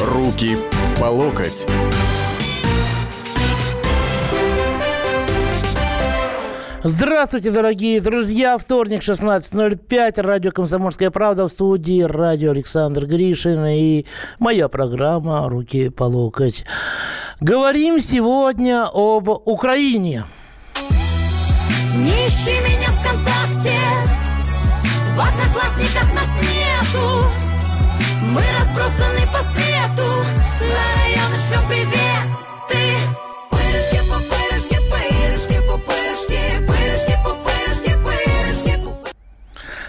Руки по локоть. Здравствуйте, дорогие друзья. Вторник, 16.05. Радио «Комсомольская правда» в студии. Радио Александр Гришин и моя программа «Руки по локоть». Говорим сегодня об Украине. Не ищи меня ВКонтакте В одноклассниках нас нету Мы разбросаны по свету. На районы шлем привет Ты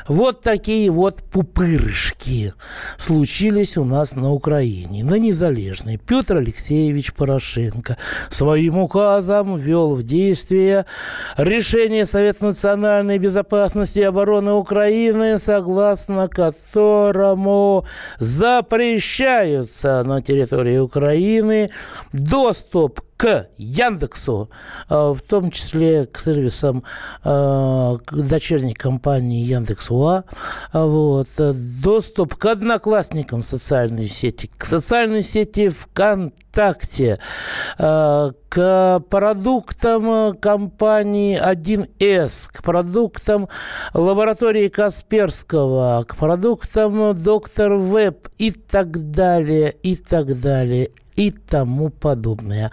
Вот такие вот пупырышки случились у нас на Украине, на Незалежной. Петр Алексеевич Порошенко своим указом ввел в действие решение Совета национальной безопасности и обороны Украины, согласно которому запрещаются на территории Украины доступ к Яндексу, а, в том числе к сервисам а, к дочерней компании Яндекс.Уа, а, вот, доступ к одноклассникам социальной сети, к социальной сети ВКонтакте, к продуктам компании 1С, к продуктам лаборатории Касперского, к продуктам Доктор Веб и так далее, и так далее, и тому подобное.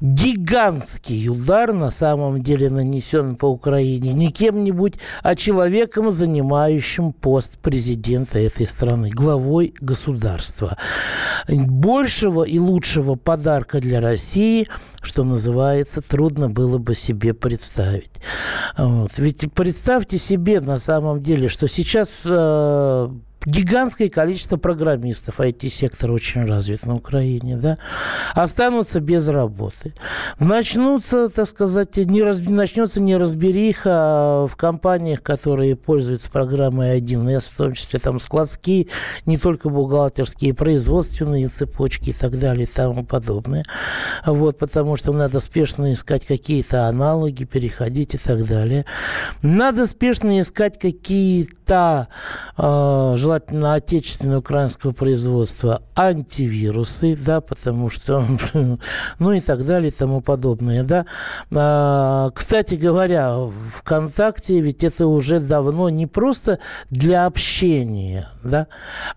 Гигантский удар на самом деле нанесен по Украине не кем-нибудь, а человеком, занимающим пост президента этой страны, главой государства. Большего и лучшего подарка для России что называется, трудно было бы себе представить. Вот. Ведь представьте себе на самом деле, что сейчас э, гигантское количество программистов, IT-сектор очень развит на Украине, да, останутся без работы. Начнутся, так сказать, не раз, начнется неразбериха в компаниях, которые пользуются программой 1С, в том числе там складские, не только бухгалтерские, производственные цепочки и так далее и тому подобное. Вот, потому что надо спешно искать какие-то аналоги, переходить и так далее. Надо спешно искать какие-то э, желательно отечественного украинского производства, антивирусы, да, потому что, ну и так далее и тому подобное, да. А, кстати говоря, ВКонтакте ведь это уже давно не просто для общения, да,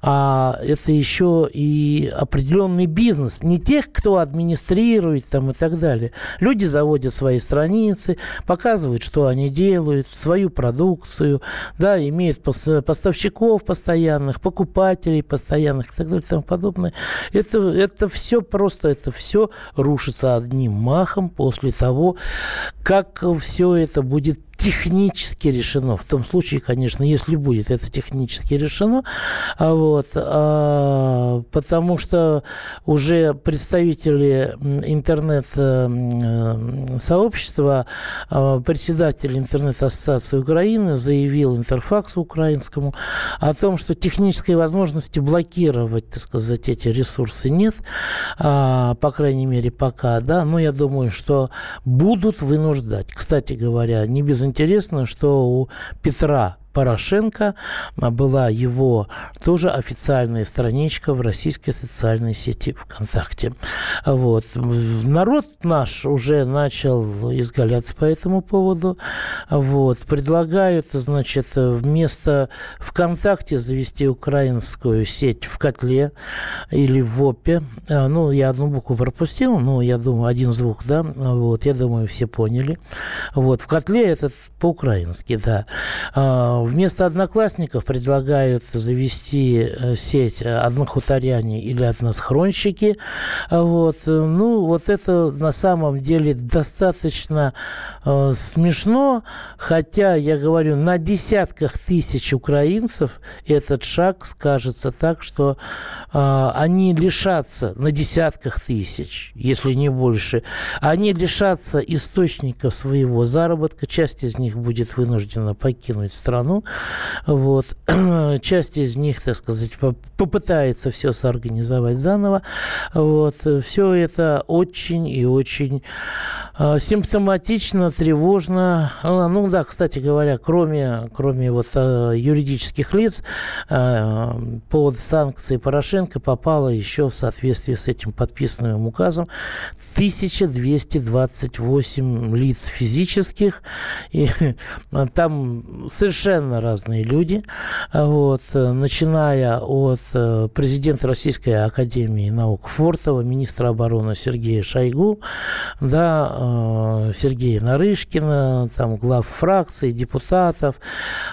а это еще и определенный бизнес, не тех, кто администрирует там и так далее. Люди заводят свои страницы, показывают, что они делают, свою продукцию, да, имеют поставщиков постоянно, постоянных, покупателей постоянных и так далее и тому подобное. Это, это все просто, это все рушится одним махом после того, как все это будет технически решено. В том случае, конечно, если будет это технически решено, а вот, а, потому что уже представители интернет-сообщества, а, председатель интернет-ассоциации Украины заявил интерфаксу украинскому о том, что технической возможности блокировать, так сказать, эти ресурсы нет, а, по крайней мере, пока, да, но я думаю, что будут вынуждать. Кстати говоря, не без интересно, что у Петра Порошенко была его тоже официальная страничка в российской социальной сети ВКонтакте. Вот. Народ наш уже начал изгаляться по этому поводу. Вот. Предлагают, значит, вместо ВКонтакте завести украинскую сеть в котле или в ОПе. А, ну, я одну букву пропустил, но я думаю, один звук, да, вот, я думаю, все поняли. Вот, в котле это по-украински, да. А, Вместо одноклассников предлагают завести э, сеть однохуторяне или односхронщики. Вот. Ну, вот это на самом деле достаточно э, смешно, хотя, я говорю, на десятках тысяч украинцев этот шаг скажется так, что э, они лишатся на десятках тысяч, если не больше, они лишатся источников своего заработка, часть из них будет вынуждена покинуть страну, Украину. Вот. Часть из них, так сказать, попытается все соорганизовать заново. Вот. Все это очень и очень а, симптоматично, тревожно. А, ну да, кстати говоря, кроме, кроме вот а, юридических лиц, под санкции Порошенко попало еще в соответствии с этим подписанным указом 1228 лиц физических. И там совершенно разные люди. Вот, начиная от президента Российской Академии наук Фортова, министра обороны Сергея Шойгу, да, Э, Сергея Нарышкина, там, глав фракций, депутатов,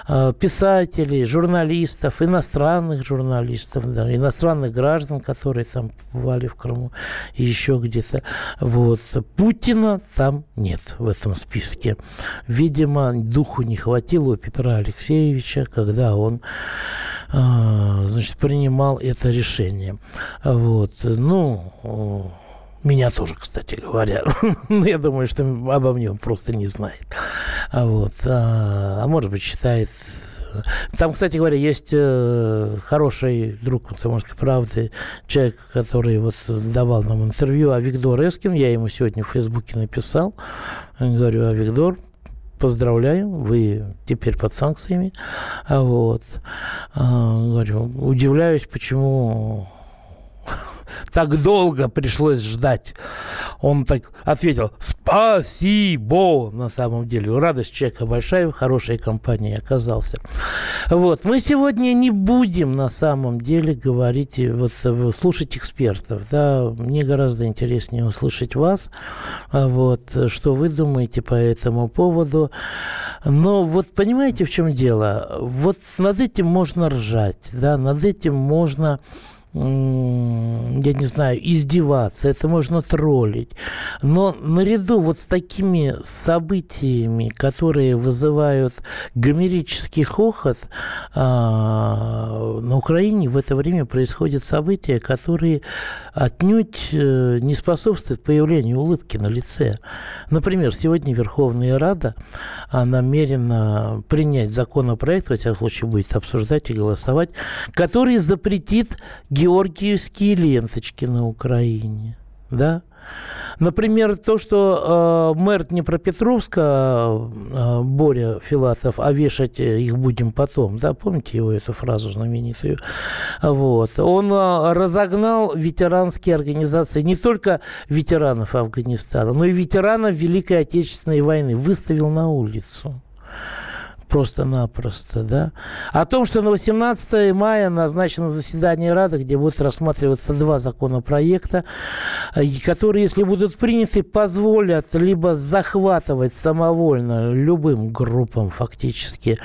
э, писателей, журналистов, иностранных журналистов, да, иностранных граждан, которые там побывали в Крыму и еще где-то. Вот. Путина там нет в этом списке. Видимо, духу не хватило у Петра Алексеевича, когда он э, значит, принимал это решение. Вот. Ну, меня тоже, кстати говоря. Ну, я думаю, что обо мне он просто не знает. А, вот. а, а может быть, считает там, кстати говоря, есть э, хороший друг комсомольской правды, человек, который вот давал нам интервью, а Виктор Эскин, я ему сегодня в Фейсбуке написал, говорю, а Виктор, поздравляю, вы теперь под санкциями. Вот. А, говорю, удивляюсь, почему так долго пришлось ждать. Он так ответил, спасибо, на самом деле. Радость человека большая, в хорошей компании оказался. Вот. Мы сегодня не будем на самом деле говорить, вот, слушать экспертов. Да? Мне гораздо интереснее услышать вас, вот, что вы думаете по этому поводу. Но вот понимаете, в чем дело? Вот над этим можно ржать, да, над этим можно я не знаю, издеваться, это можно троллить. Но наряду вот с такими событиями, которые вызывают гомерический хохот, а, на Украине в это время происходят события, которые отнюдь э, не способствуют появлению улыбки на лице. Например, сегодня Верховная Рада намерена принять законопроект, во всяком случае будет обсуждать и голосовать, который запретит георгиевские ленточки на Украине. Да? Например, то, что э, мэр Днепропетровска э, Боря Филатов, а вешать их будем потом, да, помните его эту фразу знаменитую? Вот. Он э, разогнал ветеранские организации, не только ветеранов Афганистана, но и ветеранов Великой Отечественной войны, выставил на улицу просто-напросто, да. О том, что на 18 мая назначено заседание Рады, где будут рассматриваться два законопроекта, которые, если будут приняты, позволят либо захватывать самовольно любым группам фактически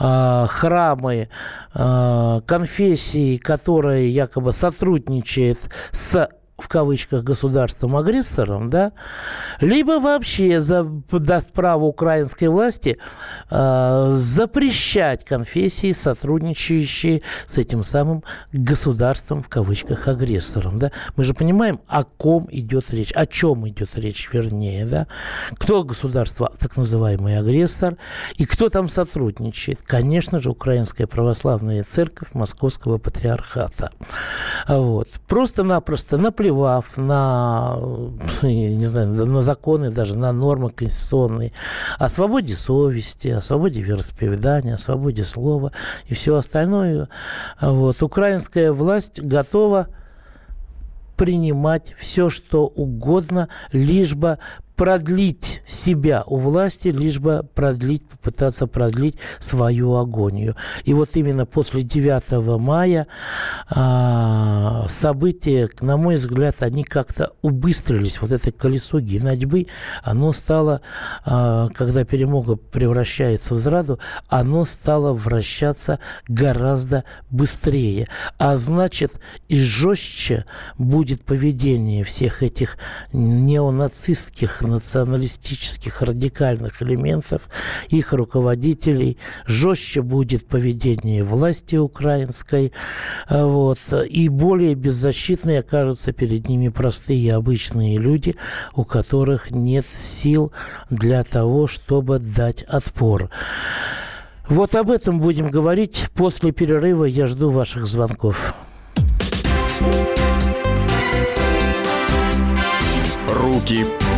а, храмы, а, конфессии, которые якобы сотрудничают с в кавычках государством-агрессором, да, либо вообще за, даст право украинской власти э, запрещать конфессии, сотрудничающие с этим самым государством в кавычках агрессором, да. Мы же понимаем, о ком идет речь, о чем идет речь, вернее, да. Кто государство, так называемый агрессор, и кто там сотрудничает? Конечно же, Украинская православная церковь Московского патриархата. Вот. Просто-напросто наплевать наплевав на, не знаю, на законы, даже на нормы конституционные, о свободе совести, о свободе вероисповедания, о свободе слова и все остальное, вот, украинская власть готова принимать все, что угодно, лишь бы продлить себя у власти, лишь бы продлить, попытаться продлить свою агонию. И вот именно после 9 мая а, события, на мой взгляд, они как-то убыстрились. Вот это колесо генадьбы, оно стало, а, когда перемога превращается в зраду, оно стало вращаться гораздо быстрее. А значит, и жестче будет поведение всех этих неонацистских националистических радикальных элементов, их руководителей, жестче будет поведение власти украинской, э, вот, и более беззащитные окажутся перед ними простые обычные люди, у которых нет сил для того, чтобы дать отпор. Вот об этом будем говорить после перерыва. Я жду ваших звонков. Руки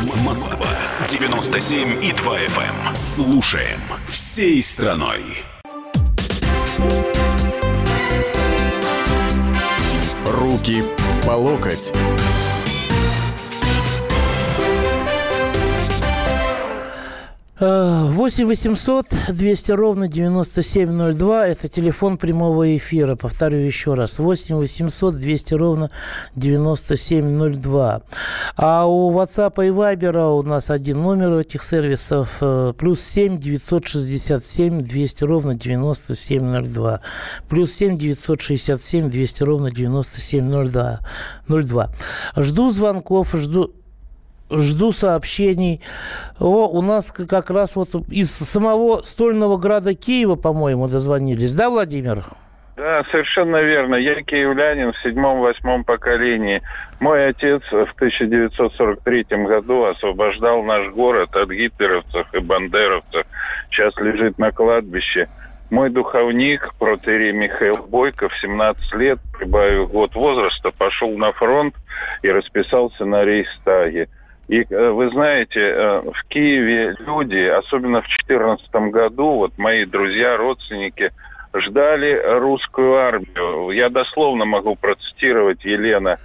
Москва 97 и 2 FM. Слушаем всей страной. Руки по локоть. 8 800 200 ровно 9702. Это телефон прямого эфира. Повторю еще раз. 8 800 200 ровно 9702. А у WhatsApp и Viber у нас один номер этих сервисов. э, Плюс 7 967 200 ровно 9702. Плюс 7 967 200 ровно 9702. 02. Жду звонков, жду жду сообщений. О, у нас как раз вот из самого стольного града Киева, по-моему, дозвонились. Да, Владимир? Да, совершенно верно. Я киевлянин в седьмом-восьмом поколении. Мой отец в 1943 году освобождал наш город от гитлеровцев и бандеровцев. Сейчас лежит на кладбище. Мой духовник, протерей Михаил Бойко, в 17 лет, прибавив год возраста, пошел на фронт и расписался на рейхстаге. И э, вы знаете, э, в Киеве люди, особенно в 2014 году, вот мои друзья, родственники, ждали русскую армию. Я дословно могу процитировать, Елена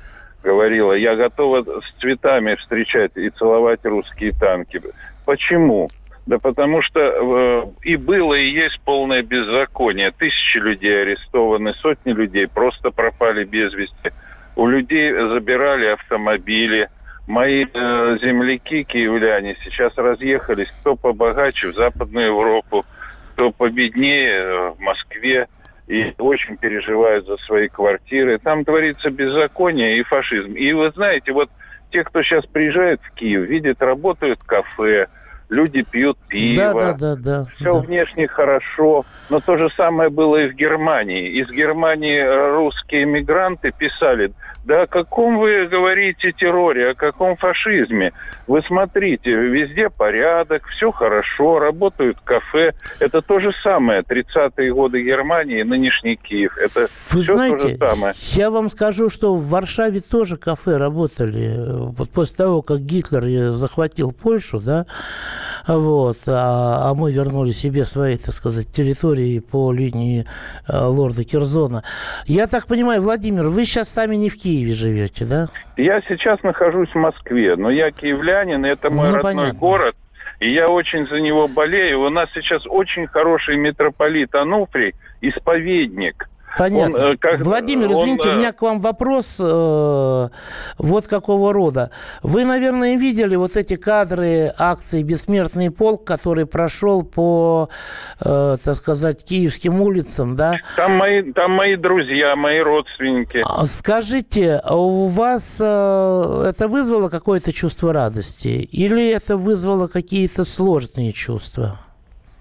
говорила, я готова с цветами встречать и целовать русские танки. Почему? Да потому что э, и было, и есть полное беззаконие. Тысячи людей арестованы, сотни людей просто пропали без вести. У людей забирали автомобили. Мои э, земляки, киевляне, сейчас разъехались, кто побогаче в Западную Европу, кто победнее э, в Москве и очень переживают за свои квартиры. Там творится беззаконие и фашизм. И вы знаете, вот те, кто сейчас приезжает в Киев, видят, работают кафе, люди пьют пиво. Да, да, да, да. Все да. внешне хорошо, но то же самое было и в Германии. Из Германии русские эмигранты писали, да о каком вы говорите терроре, о каком фашизме? Вы смотрите, везде порядок, все хорошо, работают кафе. Это то же самое, 30-е годы Германии, нынешний Киев. Это Вы все то же знаете, самое. я вам скажу, что в Варшаве тоже кафе работали. Вот после того, как Гитлер э, захватил Польшу, да, вот, а, а мы вернули себе свои, так сказать, территории по линии э, лорда Кирзона. Я так понимаю, Владимир, вы сейчас сами не в Киеве живете, да? Я сейчас нахожусь в Москве, но я киевлянин, и это мой Ну, родной понятно. город. И я очень за него болею. У нас сейчас очень хороший митрополит Ануфрий, исповедник. Понятно. Он, э, как- Владимир, он, извините, э, у меня к вам вопрос э, вот какого рода. Вы, наверное, видели вот эти кадры акции «Бессмертный полк», который прошел по, э, так сказать, киевским улицам, да? Там мои, там мои друзья, мои родственники. А Скажите, а у вас э, это вызвало какое-то чувство радости или это вызвало какие-то сложные чувства?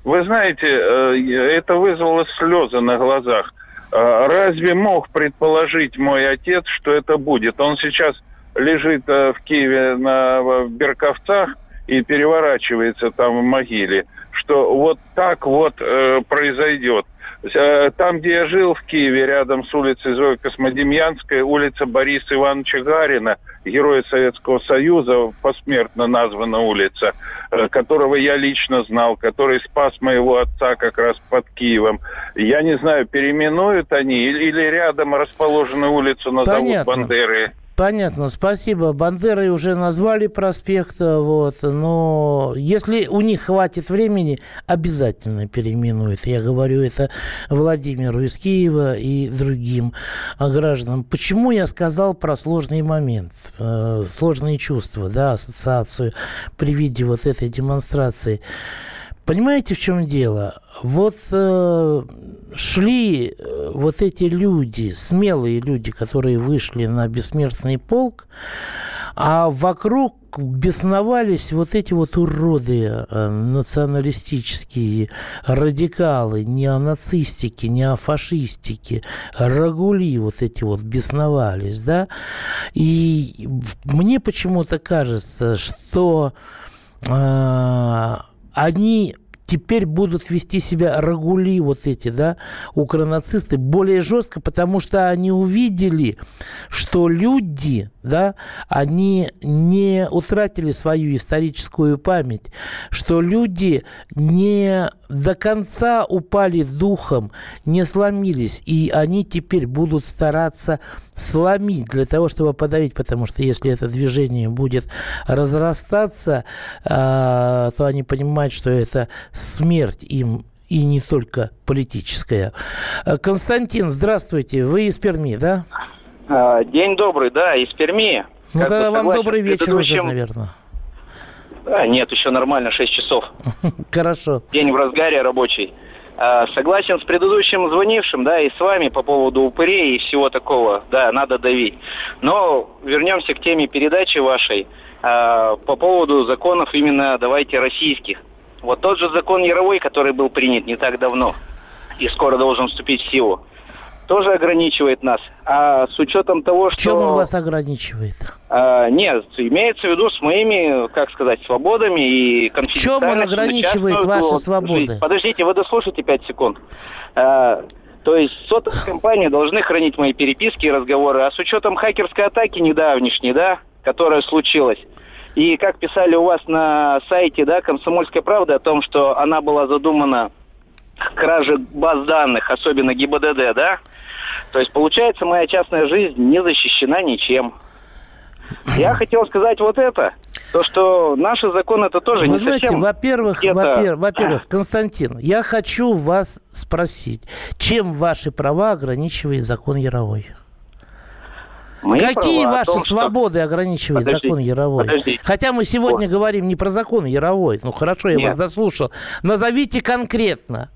Вы знаете, это вызвало слезы на глазах. А Разве мог предположить мой отец, что это будет? Он сейчас лежит э, в Киеве на в Берковцах и переворачивается там в могиле, что вот так вот э, произойдет. Э, Там, где я жил в Киеве, рядом с улицей Зои Космодемьянской, улица Бориса Ивановича Гарина, героя Советского Союза, посмертно названа улица, э, которого я лично знал, который спас моего отца как раз под Киевом. Я не знаю, переименуют они или, или рядом расположенную улицу назовут Понятно. Бандеры. Понятно, спасибо. Бандеры уже назвали проспект, вот, но если у них хватит времени, обязательно переименуют. Я говорю это Владимиру из Киева и другим а, гражданам. Почему я сказал про сложный момент, э, сложные чувства, да, ассоциацию при виде вот этой демонстрации? Понимаете, в чем дело? Вот э, шли э, вот эти люди, смелые люди, которые вышли на бессмертный полк, а вокруг бесновались вот эти вот уроды э, националистические, радикалы, неонацистики, неофашистики, рагули вот эти вот бесновались, да? И мне почему-то кажется, что э, они теперь будут вести себя рагули вот эти, да, укронацисты более жестко, потому что они увидели, что люди, да, они не утратили свою историческую память, что люди не до конца упали духом, не сломились, и они теперь будут стараться сломить для того, чтобы подавить, потому что если это движение будет разрастаться, а, то они понимают, что это смерть им и не только политическая. Константин, здравствуйте, вы из Перми, да? А, день добрый, да, из Перми. Ну, как тогда вам добрый вечер предыдущим... уже, наверное. А, нет, еще нормально, 6 часов. Хорошо. День в разгаре рабочий. А, согласен с предыдущим звонившим, да, и с вами по поводу упырей и всего такого. Да, надо давить. Но вернемся к теме передачи вашей а, по поводу законов именно, давайте, российских. Вот тот же закон Яровой, который был принят не так давно и скоро должен вступить в силу тоже ограничивает нас. А с учетом того, что... В чем он вас ограничивает? А, нет, имеется в виду с моими, как сказать, свободами и конфиденциальностью. В чем он ограничивает ваши свободы? Жизнь. Подождите, вы дослушайте 5 секунд. А, то есть сотовые компании должны хранить мои переписки и разговоры. А с учетом хакерской атаки недавнешней, да, которая случилась, и как писали у вас на сайте, да, «Комсомольская правда» о том, что она была задумана кражи баз данных, особенно ГИБДД, да? То есть, получается, моя частная жизнь не защищена ничем. Я хотел сказать вот это. То, что наши законы это тоже Вы не знаете, совсем... во-первых, во-первых, во-первых, Константин, я хочу вас спросить, чем ваши права ограничивает закон Яровой? Мои Какие ваши том, свободы что... ограничивает подождите, закон Яровой? Подождите. Хотя мы сегодня вот. говорим не про закон Яровой. Ну хорошо, я Нет. вас дослушал. Назовите конкретно.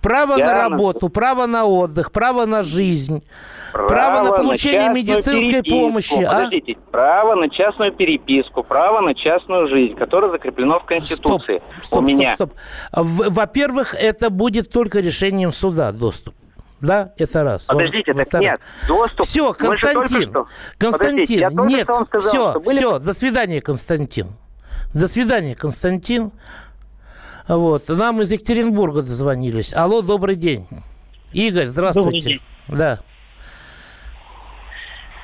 Право я на работу, на... право на отдых, право на жизнь. Право, право на получение на медицинской переписку. помощи. А? Подождите. А? Право на частную переписку, право на частную жизнь, которое закреплено в Конституции. Стоп, стоп, У меня. стоп, стоп. Во-первых, это будет только решением суда доступ. Да, это раз. Подождите, так нет. Доступ. Все, Константин. Константин, нет. Сказал, все, были... все. До свидания, Константин. До свидания, Константин. Вот. Нам из Екатеринбурга дозвонились. Алло, добрый день. Игорь, здравствуйте. Добрый день. Да.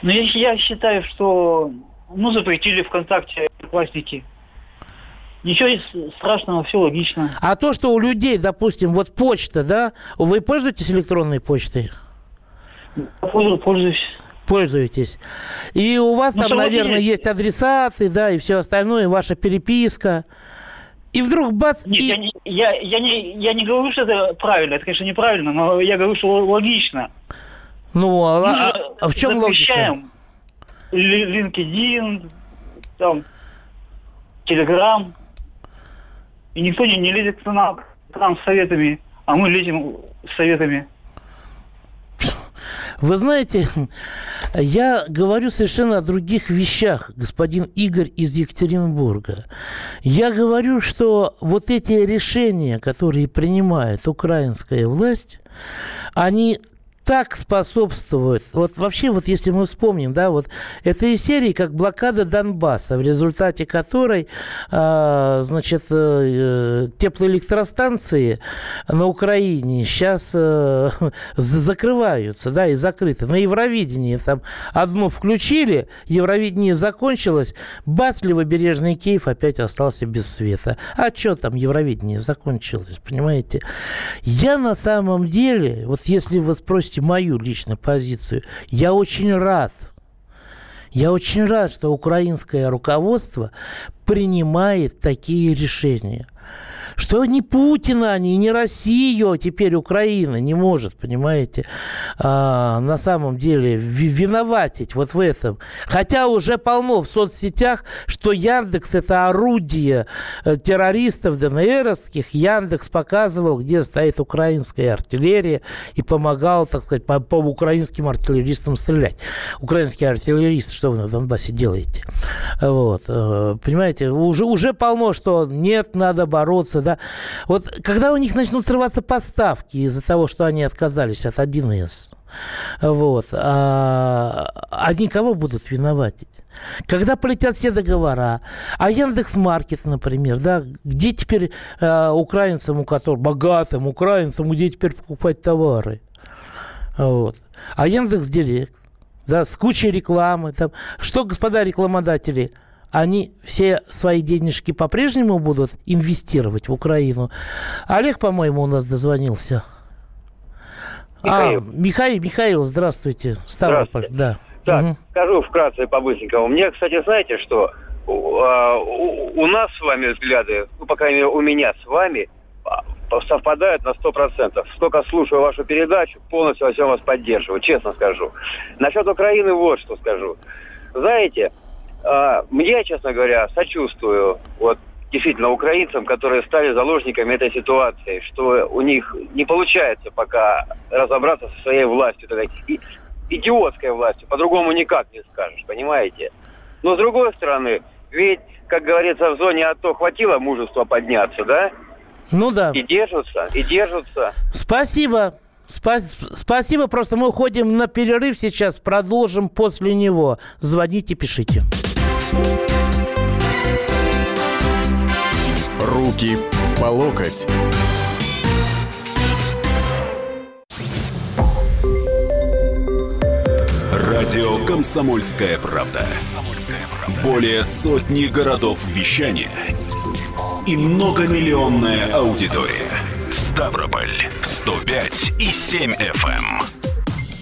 Ну, я, я считаю, что ну, запретили ВКонтакте классники. Ничего страшного, все логично. А то, что у людей, допустим, вот почта, да, вы пользуетесь электронной почтой? Пользуюсь. Пользуетесь. И у вас ну, там, наверное, есть адресаты, да, и все остальное, ваша переписка. И вдруг бац... Нет, и... я, не, я, я, не, я не говорю, что это правильно, это, конечно, неправильно, но я говорю, что логично. Ну, а, а, а в чем логика? LinkedIn, там, Telegram, и никто не, не лезет к нам, к нам с советами, а мы лезем с советами. Вы знаете, я говорю совершенно о других вещах, господин Игорь из Екатеринбурга. Я говорю, что вот эти решения, которые принимает украинская власть, они так способствует. Вот вообще, вот если мы вспомним, да, вот это из серии как блокада Донбасса, в результате которой, э, значит, э, теплоэлектростанции на Украине сейчас э, закрываются, да, и закрыты. На Евровидении там одну включили, Евровидение закончилось, бац, левобережный Киев опять остался без света. А что там Евровидение закончилось, понимаете? Я на самом деле, вот если вы спросите, слушайте мою личную позицию. Я очень рад, я очень рад, что украинское руководство принимает такие решения. Что ни Путина они, ни Россию теперь Украина не может, понимаете, а, на самом деле виноватить вот в этом. Хотя уже полно в соцсетях, что Яндекс это орудие э, террористов ДНРовских. Яндекс показывал, где стоит украинская артиллерия и помогал, так сказать, по, по украинским артиллеристам стрелять. Украинские артиллеристы, что вы на Донбассе делаете? Вот, э, понимаете, уже, уже полно, что нет, надо бороться, да. Вот когда у них начнут срываться поставки из-за того, что они отказались от 1С, вот, а, они кого будут виноватить? Когда полетят все договора, а Яндекс Маркет, например, да, где теперь а, украинцам, у которых, богатым украинцам, где теперь покупать товары? Вот. А Яндекс Директ, да, с кучей рекламы. Там. Что, господа рекламодатели, они все свои денежки по-прежнему будут инвестировать в Украину. Олег, по-моему, у нас дозвонился. Михаил. А, Михаил, Михаил, здравствуйте. Ставрополь, здравствуйте. да. Так, угу. скажу вкратце по-быстренькому. Мне, кстати, знаете, что у, а, у, у нас с вами взгляды, ну, по крайней мере, у меня с вами, а, совпадают на сто процентов. Сколько слушаю вашу передачу, полностью во всем вас поддерживаю, честно скажу. Насчет Украины вот что скажу. Знаете, а, мне, честно говоря, сочувствую вот действительно украинцам, которые стали заложниками этой ситуации, что у них не получается пока разобраться со своей властью, такой идиотской властью, по-другому никак не скажешь, понимаете? Но с другой стороны, ведь, как говорится, в зоне АТО хватило мужества подняться, да? Ну да. И держатся, и держатся. Спасибо. Спасибо, просто мы уходим на перерыв сейчас, продолжим после него. Звоните, пишите. Руки по локоть. Радио «Комсомольская правда». Более сотни городов вещания и многомиллионная аудитория. Ставрополь 105 и 7 FM.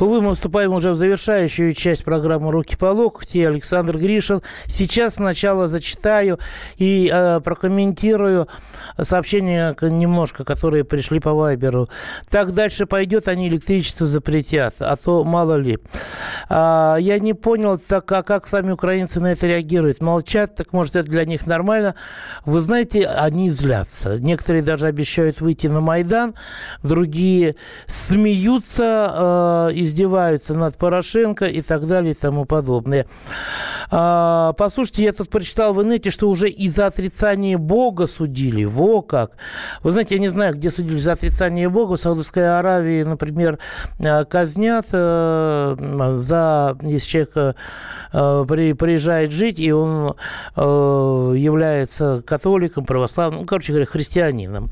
Увы, мы вступаем уже в завершающую часть программы «Руки по локти». Александр Гришин. Сейчас сначала зачитаю и э, прокомментирую сообщения немножко, которые пришли по Вайберу. Так дальше пойдет, они электричество запретят, а то мало ли. А, я не понял, так, а как сами украинцы на это реагируют? Молчат, так может это для них нормально? Вы знаете, они злятся. Некоторые даже обещают выйти на Майдан, другие смеются, э, издеваются над Порошенко и так далее и тому подобное. А, послушайте, я тут прочитал в инете, что уже и за отрицание Бога судили. Во как! Вы знаете, я не знаю, где судили за отрицание Бога. В Саудовской Аравии, например, э, казнят э, за... Если человек э, приезжает жить, и он является католиком, православным, ну, короче говоря, христианином.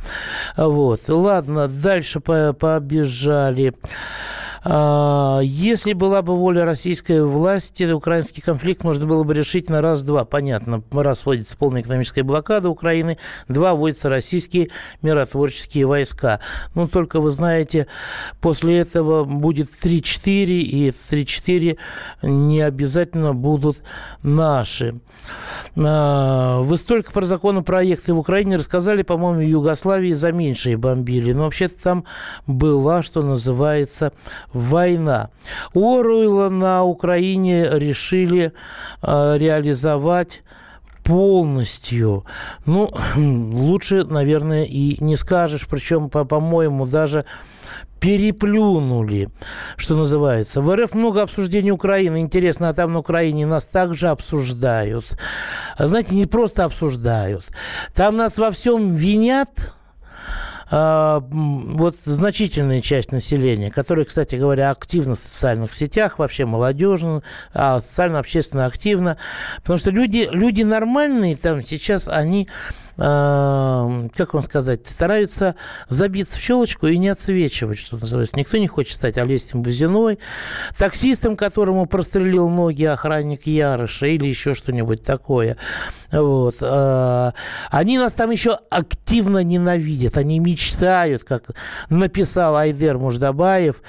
Вот. Ладно, дальше побежали. А, если была бы воля российской власти, украинский конфликт можно было бы решить на раз-два. Понятно, раз вводится полная экономическая блокада Украины, два вводятся российские миротворческие войска. Ну, только вы знаете, после этого будет 3-4, и 3-4 не обязательно будут наши. А, вы столько про законопроекты в Украине рассказали, по-моему, Югославии за меньшие бомбили. Но вообще-то там была, что называется, война. Оруэлла на Украине решили э, реализовать полностью. Ну, лучше, наверное, и не скажешь. Причем, по- по-моему, даже переплюнули, что называется. В РФ много обсуждений Украины. Интересно, а там на Украине нас также обсуждают. Знаете, не просто обсуждают. Там нас во всем винят, вот значительная часть населения, которая, кстати говоря, активна в социальных сетях, вообще молодежно, а социально-общественно активно, потому что люди, люди нормальные там сейчас, они э, как вам сказать, стараются забиться в щелочку и не отсвечивать, что называется. Никто не хочет стать Олесем Бузиной, таксистом, которому прострелил ноги охранник Ярыша или еще что-нибудь такое. Вот. Э, они нас там еще активно ненавидят, они мечтают, как написал Айдер Муждабаев,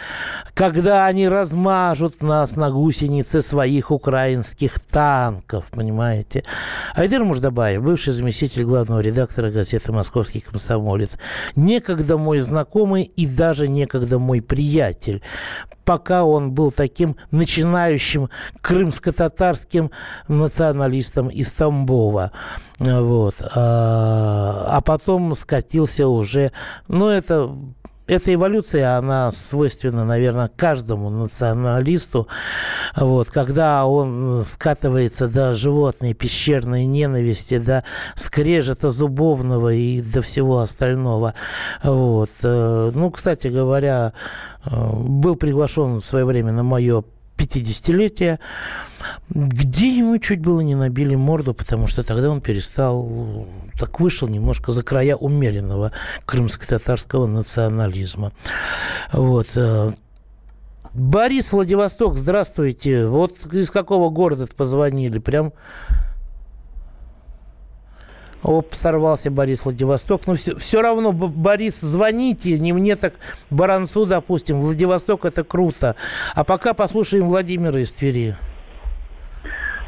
когда они размажут нас на гусеницы своих украинских танков, понимаете. Айдер Муждабаев, бывший заместитель главного редактора газеты «Московский комсомолец», некогда мой знакомый и даже некогда мой приятель пока он был таким начинающим крымско-татарским националистом из Тамбова. Вот. А, а потом скатился уже... Ну, это эта эволюция, она свойственна, наверное, каждому националисту. Вот, когда он скатывается до животной пещерной ненависти, до скрежета зубовного и до всего остального. Вот. Э, ну, кстати говоря, э, был приглашен в свое время на мое 50-летие, где ему чуть было не набили морду, потому что тогда он перестал, так вышел немножко за края умеренного крымско-татарского национализма. Вот. Э, Борис Владивосток, здравствуйте. Вот из какого города позвонили? Прям Оп, сорвался Борис Владивосток. Но все, все равно, Борис, звоните, не мне так Баранцу, допустим. Владивосток это круто. А пока послушаем Владимира из Твери.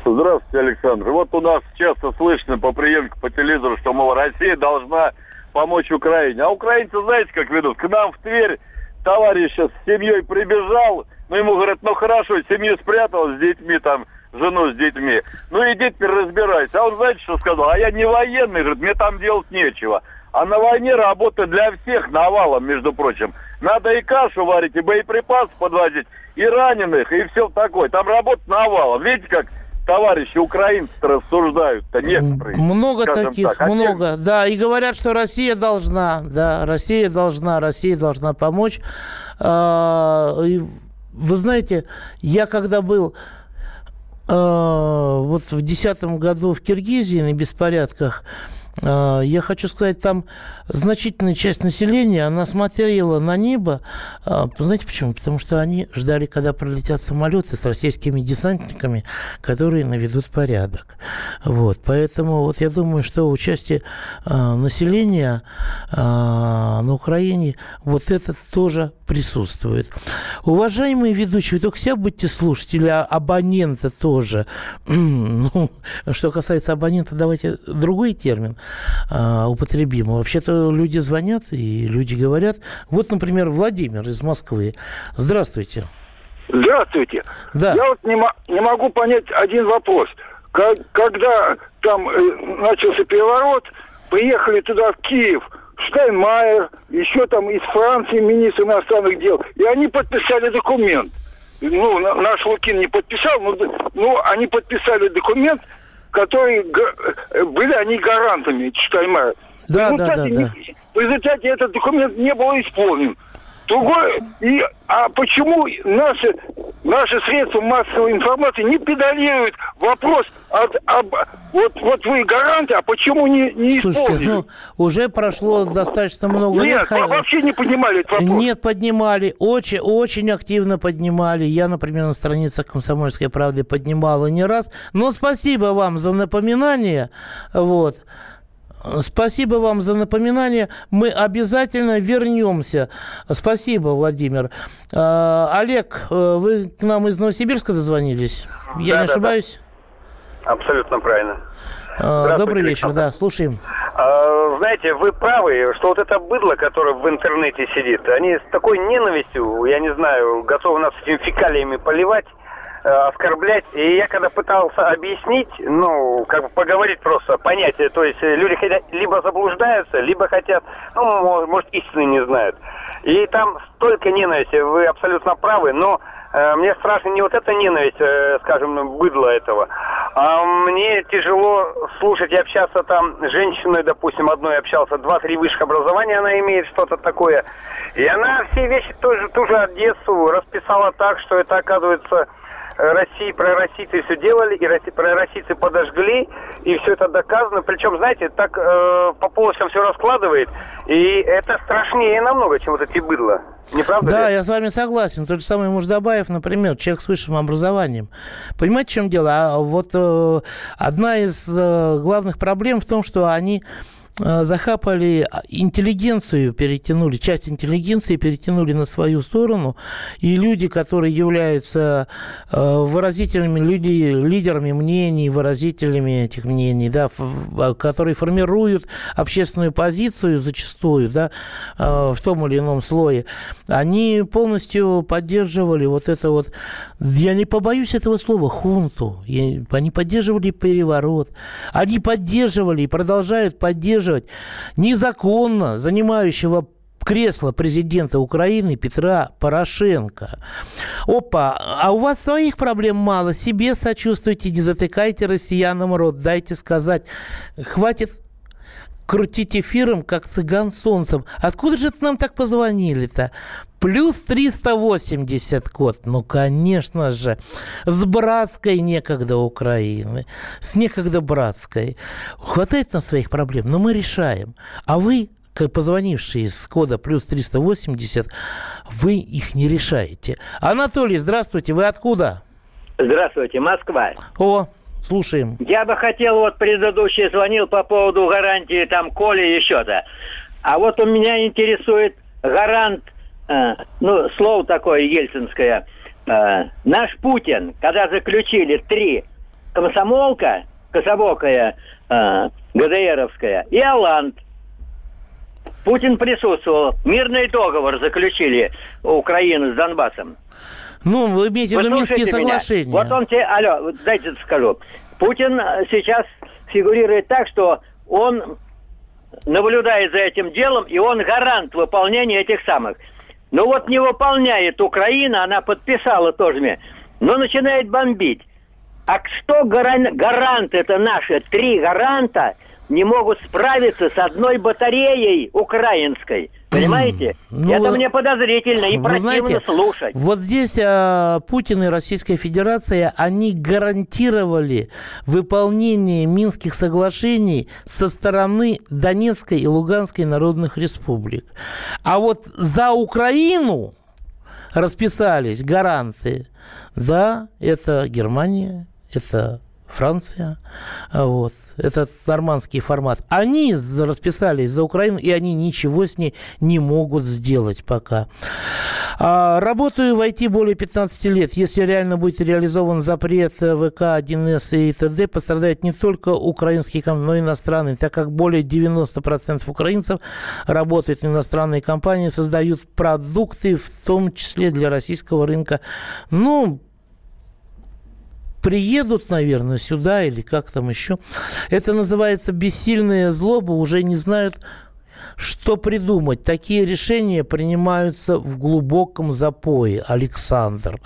Здравствуйте, Александр. Вот у нас часто слышно по приемке по телевизору, что, мол, Россия должна помочь Украине. А украинцы, знаете, как ведут? К нам в Тверь товарищ с семьей прибежал, ну, ему говорят, ну, хорошо, семью спрятал с детьми там, жену с детьми. Ну иди теперь разбирайся. А он знаете, что сказал? А я не военный, говорит, мне там делать нечего. А на войне работа для всех навалом, между прочим. Надо и кашу варить, и боеприпасы подвозить, и раненых, и все такое. Там работа навалом. Видите, как товарищи украинцы рассуждают-то некоторые. Много таких, так. много, а да. И говорят, что Россия должна, да, Россия должна, Россия должна помочь. А, вы знаете, я когда был а, вот в 2010 году в Киргизии на беспорядках а, я хочу сказать, там значительная часть населения, она смотрела на небо. А, знаете почему? Потому что они ждали, когда пролетят самолеты с российскими десантниками, которые наведут порядок. Вот. Поэтому вот я думаю, что участие а, населения на Украине, вот это тоже присутствует. Уважаемые ведущие, вы только себя будьте слушатели, а абонента тоже. ну, что касается абонента, давайте другой термин э, употребим. Вообще-то люди звонят и люди говорят. Вот, например, Владимир из Москвы. Здравствуйте. Здравствуйте. Да. Я вот не, не могу понять один вопрос. Как, когда там э, начался переворот, приехали туда, в Киев, Штайнмайер, еще там из Франции министр иностранных дел, и они подписали документ. Ну, наш Лукин не подписал, но ну, они подписали документ, которые были они гарантами Штайнмайера. Да, да, да, да. В результате этот документ не был исполнен. Другой, и, а почему наши, наши средства массовой информации не педалируют вопрос от, об, вот, вот вы гаранты, а почему не, не Слушайте, исполнили? ну, уже прошло достаточно много Нет, лет. вообще не поднимали этот вопрос. Нет, поднимали, очень, очень активно поднимали. Я, например, на страницах «Комсомольской правды» поднимала не раз. Но спасибо вам за напоминание. Вот. Спасибо вам за напоминание. Мы обязательно вернемся. Спасибо, Владимир. А, Олег, э, вы к нам из Новосибирска дозвонились? Я да, не да, ошибаюсь? Да. Абсолютно правильно. А, добрый вечер, да, слушаем. А, знаете, вы правы, что вот это быдло, которое в интернете сидит, они с такой ненавистью, я не знаю, готовы нас этими фекалиями поливать. Э, оскорблять. И я когда пытался объяснить, ну, как бы поговорить просто, понять, то есть э, люди хотят, либо заблуждаются, либо хотят, ну, может, истины не знают. И там столько ненависти, вы абсолютно правы, но э, мне страшно не вот эта ненависть, э, скажем, быдла этого, а мне тяжело слушать и общаться там с женщиной, допустим, одной общался, два-три высших образования она имеет, что-то такое. И она все вещи тоже, ту же Одессу расписала так, что это, оказывается, России, пророссийцы все делали, и росси, пророссийцы подожгли, и все это доказано. Причем, знаете, так э, по полочкам все раскладывает, и это страшнее намного, чем вот эти быдла. Не правда Да, ли? я с вами согласен. Тот же самый Муждабаев, например, человек с высшим образованием. Понимаете, в чем дело? А вот э, одна из э, главных проблем в том, что они захапали интеллигенцию, перетянули, часть интеллигенции перетянули на свою сторону, и люди, которые являются э, выразителями, люди, лидерами мнений, выразителями этих мнений, да, которые формируют общественную позицию зачастую, да, в том или ином слое, они полностью поддерживали вот это вот, я не побоюсь этого слова, хунту. Они поддерживали переворот. Они поддерживали и продолжают поддерживать незаконно занимающего кресло президента Украины Петра Порошенко. Опа, а у вас своих проблем мало, себе сочувствуйте, не затыкайте россиянам рот, дайте сказать. Хватит крутить эфиром, как цыган солнцем. Откуда же это нам так позвонили-то? Плюс 380 код. Ну, конечно же. С братской некогда Украины. С некогда братской. Хватает на своих проблем, но мы решаем. А вы, как позвонившие с кода плюс 380, вы их не решаете. Анатолий, здравствуйте. Вы откуда? Здравствуйте, Москва. О, слушаем. Я бы хотел, вот предыдущий звонил по поводу гарантии там Коли еще-то. А вот у меня интересует гарант, э, ну, слово такое ельцинское. э, наш Путин, когда заключили три комсомолка, кособокая, э, ГДРовская, и Алант. Путин присутствовал. Мирный договор заключили Украину с Донбассом. Ну, вы имеете в виду Минские слушаете меня? соглашения. Вот он тебе, алло, вот дайте скажу. Путин э, сейчас фигурирует так, что он наблюдает за этим делом, и он гарант выполнения этих самых. Ну вот не выполняет Украина, она подписала тоже мне, но начинает бомбить. А что гаран- гарант, это наши три гаранта, не могут справиться с одной батареей украинской. Понимаете? Ну, это мне подозрительно и противно знаете, слушать. Вот здесь э, Путин и Российская Федерация, они гарантировали выполнение Минских соглашений со стороны Донецкой и Луганской народных республик. А вот за Украину расписались гаранты. Да, это Германия, это Франция, а вот. Это нормандский формат. Они расписались за Украину, и они ничего с ней не могут сделать пока. А, работаю в IT более 15 лет. Если реально будет реализован запрет э, ВК, 1С и т.д., пострадают не только украинские компании, но и иностранные, так как более 90% украинцев работают в иностранные компании, создают продукты, в том числе для российского рынка. Ну, приедут, наверное, сюда или как там еще. Это называется бессильная злоба, уже не знают, что придумать. Такие решения принимаются в глубоком запое. Александр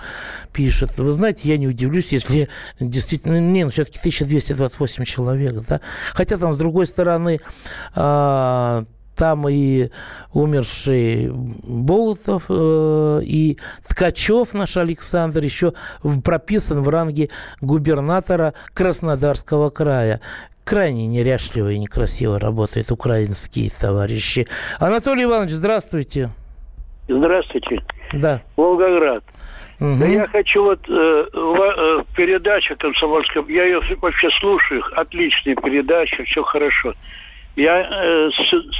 пишет. Вы знаете, я не удивлюсь, если действительно... Не, ну все-таки 1228 человек, да. Хотя там, с другой стороны, а, там и умерший Болотов, э, и Ткачев наш Александр еще в- прописан в ранге губернатора Краснодарского края. Крайне неряшливо и некрасиво работают украинские товарищи. Анатолий Иванович, здравствуйте. Здравствуйте. Да. Волгоград. Да я хочу вот э, ва- э, я ее вообще слушаю, отличная передача, все хорошо. Я э,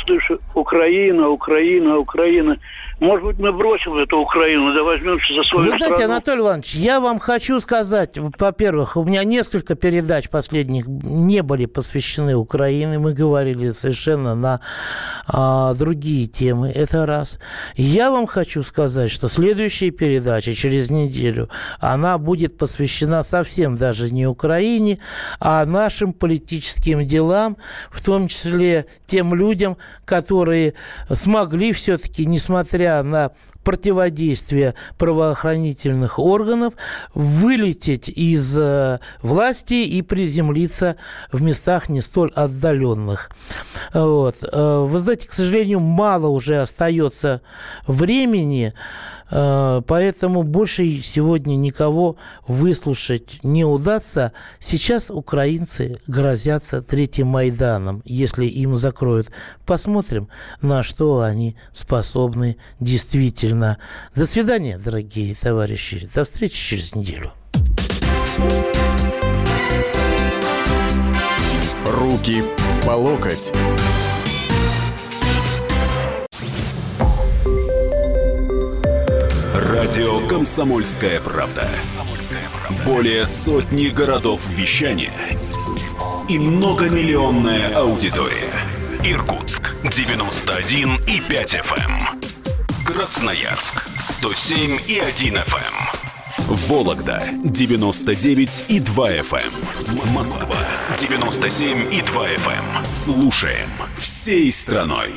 слышу Украина, Украина, Украина. Может быть, мы бросим эту Украину, да возьмемся за свою Вы знаете, страну. Анатолий Иванович, я вам хочу сказать, во-первых, у меня несколько передач последних не были посвящены Украине, мы говорили совершенно на а, другие темы, это раз. Я вам хочу сказать, что следующая передача через неделю, она будет посвящена совсем даже не Украине, а нашим политическим делам, в том числе тем людям, которые смогли все-таки, несмотря несмотря на противодействие правоохранительных органов, вылететь из э, власти и приземлиться в местах не столь отдаленных. Вот. Э, вы знаете, к сожалению, мало уже остается времени, э, поэтому больше сегодня никого выслушать не удастся. Сейчас украинцы грозятся третьим Майданом, если им закроют. Посмотрим, на что они способны действительно. До свидания, дорогие товарищи. До встречи через неделю. Руки по локоть. Радио «Комсомольская правда». Более сотни городов вещания и многомиллионная аудитория. Иркутск 91 и 5 FM. Красноярск 107 и 1 FM. Вологда 99 и 2 FM. Москва 97 и 2 FM. Слушаем всей страной.